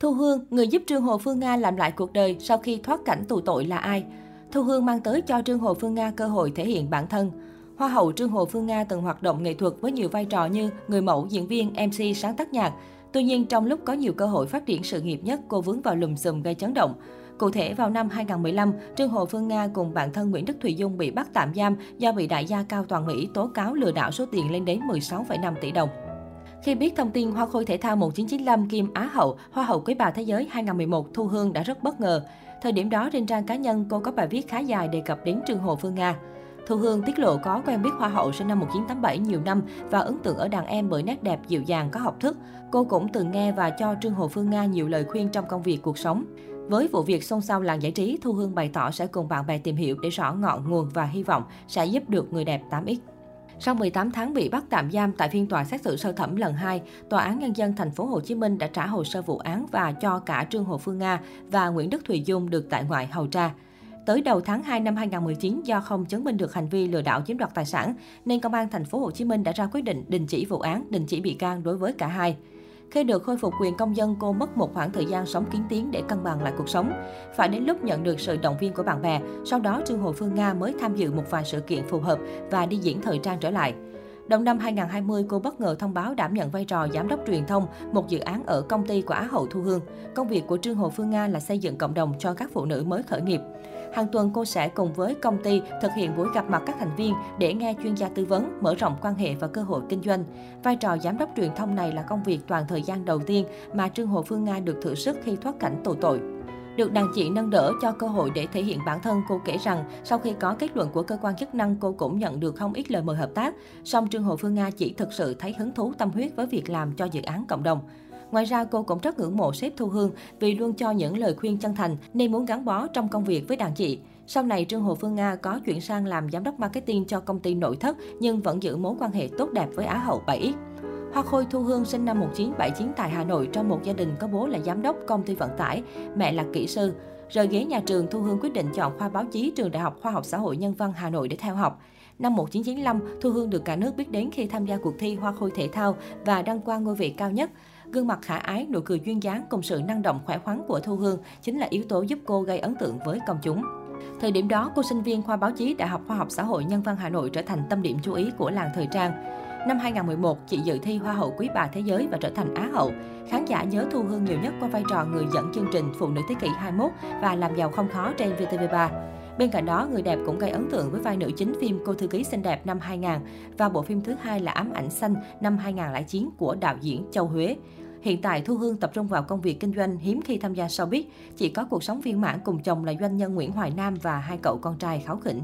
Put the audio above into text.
Thu Hương, người giúp Trương Hồ Phương Nga làm lại cuộc đời sau khi thoát cảnh tù tội là ai? Thu Hương mang tới cho Trương Hồ Phương Nga cơ hội thể hiện bản thân. Hoa hậu Trương Hồ Phương Nga từng hoạt động nghệ thuật với nhiều vai trò như người mẫu, diễn viên, MC, sáng tác nhạc. Tuy nhiên, trong lúc có nhiều cơ hội phát triển sự nghiệp nhất, cô vướng vào lùm xùm gây chấn động. Cụ thể, vào năm 2015, Trương Hồ Phương Nga cùng bạn thân Nguyễn Đức Thùy Dung bị bắt tạm giam do bị đại gia Cao Toàn Mỹ tố cáo lừa đảo số tiền lên đến 16,5 tỷ đồng. Khi biết thông tin Hoa Khôi Thể thao 1995 kim Á hậu, Hoa hậu Quý bà Thế giới 2011 Thu Hương đã rất bất ngờ. Thời điểm đó trên trang cá nhân cô có bài viết khá dài đề cập đến Trương Hồ Phương Nga. Thu Hương tiết lộ có quen biết Hoa hậu sinh năm 1987 nhiều năm và ấn tượng ở đàn em bởi nét đẹp dịu dàng có học thức. Cô cũng từng nghe và cho Trương Hồ Phương Nga nhiều lời khuyên trong công việc cuộc sống. Với vụ việc xôn xao làng giải trí, Thu Hương bày tỏ sẽ cùng bạn bè tìm hiểu để rõ ngọn nguồn và hy vọng sẽ giúp được người đẹp 8X. Sau 18 tháng bị bắt tạm giam tại phiên tòa xét xử sơ thẩm lần 2, Tòa án nhân dân thành phố Hồ Chí Minh đã trả hồ sơ vụ án và cho cả Trương Hồ Phương Nga và Nguyễn Đức Thùy Dung được tại ngoại hầu tra. Tới đầu tháng 2 năm 2019 do không chứng minh được hành vi lừa đảo chiếm đoạt tài sản nên công an thành phố Hồ Chí Minh đã ra quyết định đình chỉ vụ án, đình chỉ bị can đối với cả hai. Khi được khôi phục quyền công dân, cô mất một khoảng thời gian sống kiến tiếng để cân bằng lại cuộc sống. Phải đến lúc nhận được sự động viên của bạn bè, sau đó Trương Hồ Phương Nga mới tham dự một vài sự kiện phù hợp và đi diễn thời trang trở lại. Đầu năm 2020, cô bất ngờ thông báo đảm nhận vai trò giám đốc truyền thông, một dự án ở công ty của Á hậu Thu Hương. Công việc của Trương Hồ Phương Nga là xây dựng cộng đồng cho các phụ nữ mới khởi nghiệp. Hàng tuần cô sẽ cùng với công ty thực hiện buổi gặp mặt các thành viên để nghe chuyên gia tư vấn, mở rộng quan hệ và cơ hội kinh doanh. Vai trò giám đốc truyền thông này là công việc toàn thời gian đầu tiên mà Trương Hồ Phương Nga được thử sức khi thoát cảnh tù tội. Được đàn chị nâng đỡ cho cơ hội để thể hiện bản thân, cô kể rằng sau khi có kết luận của cơ quan chức năng, cô cũng nhận được không ít lời mời hợp tác. Song Trương Hồ Phương Nga chỉ thực sự thấy hứng thú tâm huyết với việc làm cho dự án cộng đồng. Ngoài ra, cô cũng rất ngưỡng mộ sếp Thu Hương vì luôn cho những lời khuyên chân thành nên muốn gắn bó trong công việc với đàn chị. Sau này, Trương Hồ Phương Nga có chuyển sang làm giám đốc marketing cho công ty nội thất nhưng vẫn giữ mối quan hệ tốt đẹp với Á hậu 7X. Hoa Khôi Thu Hương sinh năm 1979 tại Hà Nội trong một gia đình có bố là giám đốc công ty vận tải, mẹ là kỹ sư. Rời ghế nhà trường, Thu Hương quyết định chọn khoa báo chí trường Đại học Khoa học Xã hội Nhân văn Hà Nội để theo học. Năm 1995, Thu Hương được cả nước biết đến khi tham gia cuộc thi Hoa Khôi Thể thao và đăng quang ngôi vị cao nhất. Gương mặt khả ái, nụ cười duyên dáng cùng sự năng động khỏe khoắn của Thu Hương chính là yếu tố giúp cô gây ấn tượng với công chúng. Thời điểm đó, cô sinh viên khoa báo chí Đại học Khoa học Xã hội Nhân văn Hà Nội trở thành tâm điểm chú ý của làng thời trang. Năm 2011, chị dự thi Hoa hậu Quý bà Thế giới và trở thành Á hậu. Khán giả nhớ Thu Hương nhiều nhất qua vai trò người dẫn chương trình Phụ nữ Thế kỷ 21 và làm giàu không khó trên VTV3. Bên cạnh đó, người đẹp cũng gây ấn tượng với vai nữ chính phim Cô thư ký xinh đẹp năm 2000 và bộ phim thứ hai là Ám ảnh xanh năm 2009 của đạo diễn Châu Huế. Hiện tại, Thu Hương tập trung vào công việc kinh doanh, hiếm khi tham gia showbiz. Chỉ có cuộc sống viên mãn cùng chồng là doanh nhân Nguyễn Hoài Nam và hai cậu con trai Kháo Khỉnh.